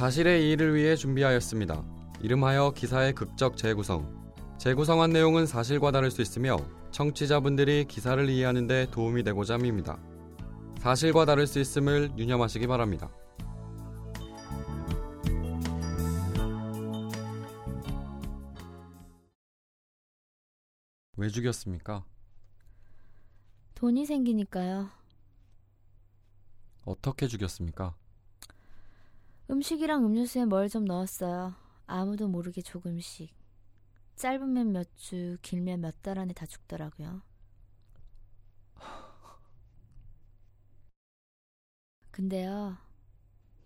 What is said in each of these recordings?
사실의 이의를 위해 준비하였습니다. 이름하여 기사의 극적 재구성. 재구성한 내용은 사실과 다를 수 있으며 청취자분들이 기사를 이해하는 데 도움이 되고자 합니다. 사실과 다를 수 있음을 유념하시기 바랍니다. 왜 죽였습니까? 돈이 생기니까요. 어떻게 죽였습니까? 음식이랑 음료수에 뭘 좀 넣었어요. 아무도 모르게 조금씩. 짧으면 몇 주, 길면 몇 달 안에 다 죽더라고요. 근데요,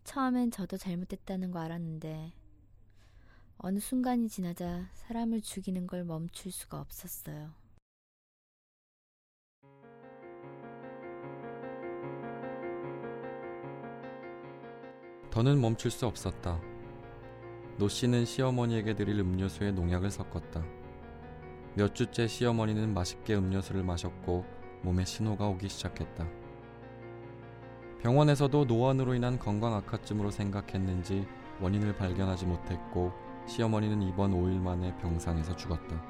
처음엔 저도 잘못됐다는 거 알았는데, 어느 순간이 지나자 사람을 죽이는 걸 멈출 수가 없었어요. 더는 멈출 수 없었다. 노 씨는 시어머니에게 드릴 음료수에 농약을 섞었다. 몇 주째 시어머니는 맛있게 음료수를 마셨고 몸에 신호가 오기 시작했다. 병원에서도 노안으로 인한 건강 악화증으로 생각했는지 원인을 발견하지 못했고 시어머니는 이번 5일 만에 병상에서 죽었다.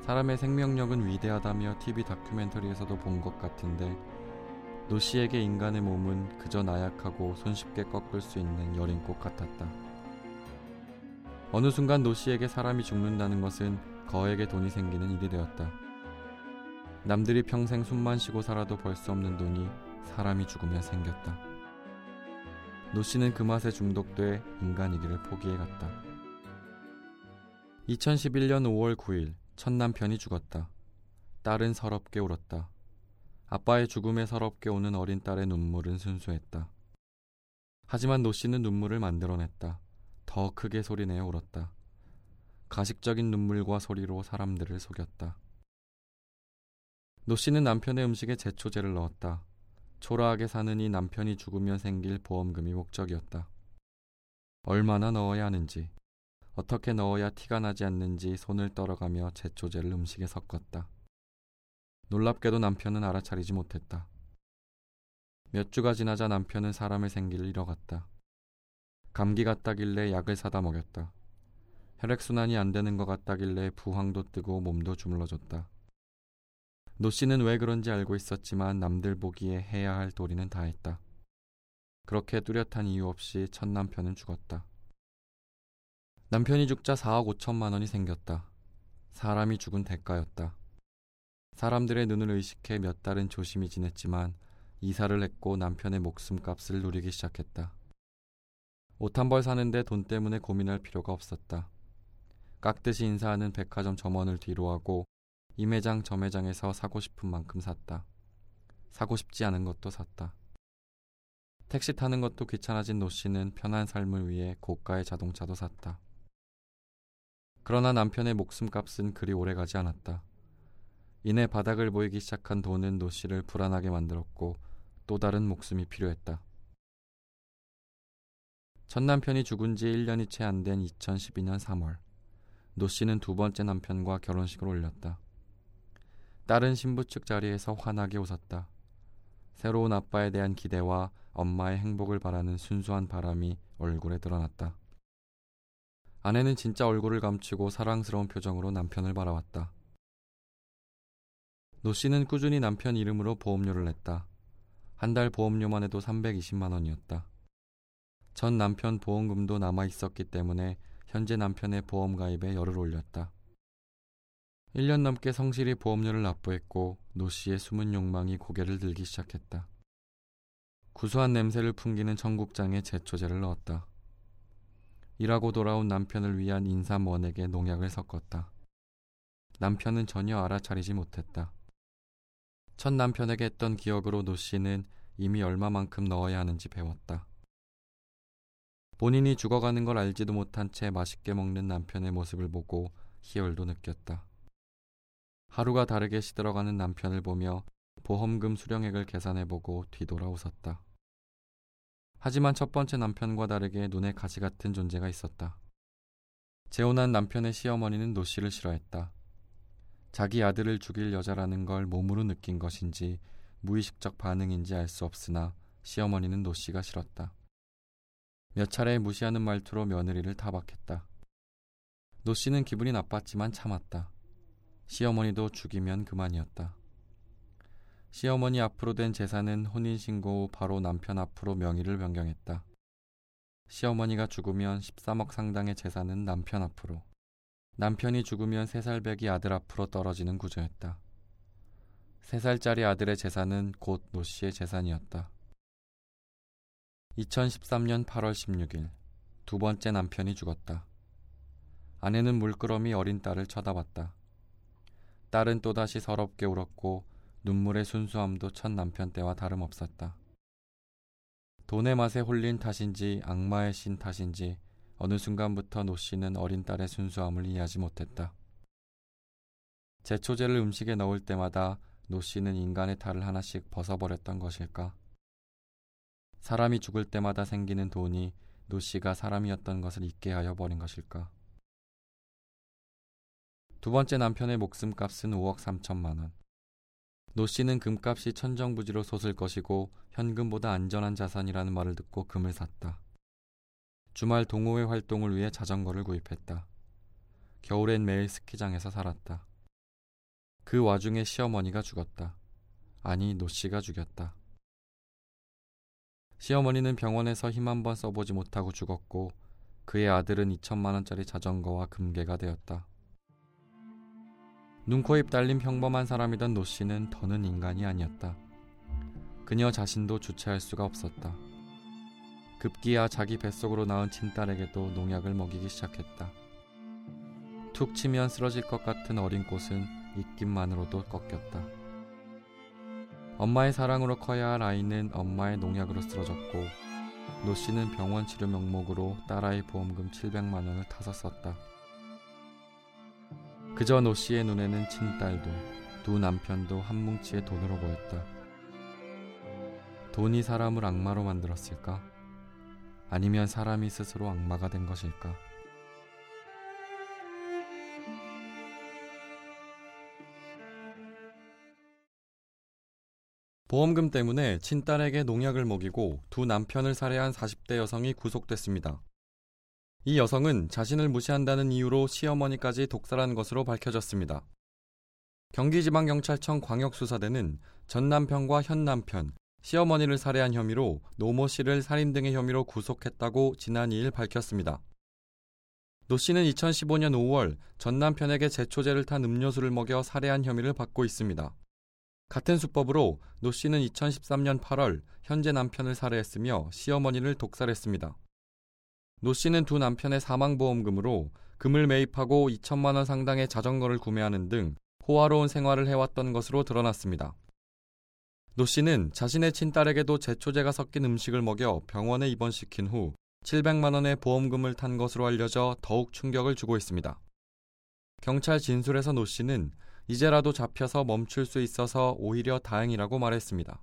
사람의 생명력은 위대하다며 TV 다큐멘터리에서도 본 것 같은데 노 씨에게 인간의 몸은 그저 나약하고 손쉽게 꺾을 수 있는 여린 꽃 같았다. 어느 순간 노 씨에게 사람이 죽는다는 것은 거액의 돈이 생기는 일이 되었다. 남들이 평생 숨만 쉬고 살아도 벌 수 없는 돈이 사람이 죽으면 생겼다. 노 씨는 그 맛에 중독돼 인간이기를 포기해갔다. 2011년 5월 9일 첫 남편이 죽었다. 딸은 서럽게 울었다. 아빠의 죽음에 서럽게 우는 어린 딸의 눈물은 순수했다. 하지만 노 씨는 눈물을 만들어냈다. 더 크게 소리내어 울었다. 가식적인 눈물과 소리로 사람들을 속였다. 노 씨는 남편의 음식에 제초제를 넣었다. 초라하게 사느니 남편이 죽으면 생길 보험금이 목적이었다. 얼마나 넣어야 하는지, 어떻게 넣어야 티가 나지 않는지 손을 떨어가며 제초제를 음식에 섞었다. 놀랍게도 남편은 알아차리지 못했다. 몇 주가 지나자 남편은 사람의 생기를 잃어갔다. 감기 같다길래 약을 사다 먹였다. 혈액순환이 안 되는 것 같다길래 부황도 뜨고 몸도 주물러줬다. 노 씨는 왜 그런지 알고 있었지만 남들 보기에 해야 할 도리는 다 했다. 그렇게 뚜렷한 이유 없이 첫 남편은 죽었다. 남편이 죽자 4억 5천만 원이 생겼다. 사람이 죽은 대가였다. 사람들의 눈을 의식해 몇 달은 조심히 지냈지만 이사를 했고 남편의 목숨값을 누리기 시작했다. 옷 한 벌 사는데 돈 때문에 고민할 필요가 없었다. 깍듯이 인사하는 백화점 점원을 뒤로하고 이 매장 저 매장에서 사고 싶은 만큼 샀다. 사고 싶지 않은 것도 샀다. 택시 타는 것도 귀찮아진 노 씨는 편한 삶을 위해 고가의 자동차도 샀다. 그러나 남편의 목숨값은 그리 오래 가지 않았다. 이내 바닥을 보이기 시작한 돈은 노 씨를 불안하게 만들었고 또 다른 목숨이 필요했다. 첫 남편이 죽은 지 1년이 채 안 된 2012년 3월, 노 씨는 두 번째 남편과 결혼식을 올렸다. 딸은 신부 측 자리에서 환하게 웃었다. 새로운 아빠에 대한 기대와 엄마의 행복을 바라는 순수한 바람이 얼굴에 드러났다. 아내는 진짜 얼굴을 감추고 사랑스러운 표정으로 남편을 바라왔다. 노 씨는 꾸준히 남편 이름으로 보험료를 냈다. 한 달 보험료만 해도 320만 원이었다. 전 남편 보험금도 남아 있었기 때문에 현재 남편의 보험 가입에 열을 올렸다. 1년 넘게 성실히 보험료를 납부했고 노 씨의 숨은 욕망이 고개를 들기 시작했다. 구수한 냄새를 풍기는 청국장에 제초제를 넣었다. 일하고 돌아온 남편을 위한 인삼 원액에 농약을 섞었다. 남편은 전혀 알아차리지 못했다. 첫 남편에게 했던 기억으로 노 씨는 이미 얼마만큼 넣어야 하는지 배웠다. 본인이 죽어가는 걸 알지도 못한 채 맛있게 먹는 남편의 모습을 보고 희열도 느꼈다. 하루가 다르게 시들어가는 남편을 보며 보험금 수령액을 계산해보고 뒤돌아 웃었다. 하지만 첫 번째 남편과 다르게 눈에 가시 같은 존재가 있었다. 재혼한 남편의 시어머니는 노 씨를 싫어했다. 자기 아들을 죽일 여자라는 걸 몸으로 느낀 것인지 무의식적 반응인지 알 수 없으나 시어머니는 노 씨가 싫었다. 몇 차례 무시하는 말투로 며느리를 타박했다. 노 씨는 기분이 나빴지만 참았다. 시어머니도 죽이면 그만이었다. 시어머니 앞으로 된 재산은 혼인신고 후 바로 남편 앞으로 명의를 변경했다. 시어머니가 죽으면 13억 상당의 재산은 남편 앞으로, 남편이 죽으면 3살 배기 아들 앞으로 떨어지는 구조였다. 3살짜리 아들의 재산은 곧 노 씨의 재산이었다. 2013년 8월 16일 두 번째 남편이 죽었다. 아내는 물끄러미 어린 딸을 쳐다봤다. 딸은 또다시 서럽게 울었고 눈물의 순수함도 첫 남편 때와 다름없었다. 돈의 맛에 홀린 탓인지 악마에 씐 탓인지 어느 순간부터 노 씨는 어린 딸의 순수함을 이해하지 못했다. 제초제를 음식에 넣을 때마다 노 씨는 인간의 탈을 하나씩 벗어버렸던 것일까? 사람이 죽을 때마다 생기는 돈이 노 씨가 사람이었던 것을 잊게 하여 버린 것일까? 두 번째 남편의 목숨값은 5억 3천만 원. 노 씨는 금값이 천정부지로 솟을 것이고 현금보다 안전한 자산이라는 말을 듣고 금을 샀다. 주말 동호회 활동을 위해 자전거를 구입했다. 겨울엔 매일 스키장에서 살았다. 그 와중에 시어머니가 죽었다. 아니, 노 씨가 죽였다. 시어머니는 병원에서 힘 한 번 써보지 못하고 죽었고 그의 아들은 2천만 원짜리 자전거와 금괴가 되었다. 눈코입 달린 평범한 사람이던 노 씨는 더는 인간이 아니었다. 그녀 자신도 주체할 수가 없었다. 급기야 자기 뱃속으로 낳은 친딸에게도 농약을 먹이기 시작했다. 툭 치면 쓰러질 것 같은 어린 꽃은 입김만으로도 꺾였다. 엄마의 사랑으로 커야 할 아이는 엄마의 농약으로 쓰러졌고 노 씨는 병원 치료 명목으로 딸아이 보험금 700만 원을 타서 썼다. 그저 노 씨의 눈에는 친딸도 두 남편도 한 뭉치의 돈으로 보였다. 돈이 사람을 악마로 만들었을까? 아니면 사람이 스스로 악마가 된 것일까? 보험금 때문에 친딸에게 농약을 먹이고 두 남편을 살해한 40대 여성이 구속됐습니다. 이 여성은 자신을 무시한다는 이유로 시어머니까지 독살한 것으로 밝혀졌습니다. 경기지방경찰청 광역수사대는 전 남편과 현 남편, 시어머니를 살해한 혐의로 노모 씨를 살인 등의 혐의로 구속했다고 지난 2일 밝혔습니다. 노 씨는 2015년 5월 전 남편에게 제초제를 탄 음료수를 먹여 살해한 혐의를 받고 있습니다. 같은 수법으로 노 씨는 2013년 8월 현재 남편을 살해했으며 시어머니를 독살했습니다. 노 씨는 두 남편의 사망보험금으로 금을 매입하고 2천만 원 상당의 자전거를 구매하는 등 호화로운 생활을 해왔던 것으로 드러났습니다. 노 씨는 자신의 친딸에게도 제초제가 섞인 음식을 먹여 병원에 입원시킨 후 700만 원의 보험금을 탄 것으로 알려져 더욱 충격을 주고 있습니다. 경찰 진술에서 노 씨는 이제라도 잡혀서 멈출 수 있어서 오히려 다행이라고 말했습니다.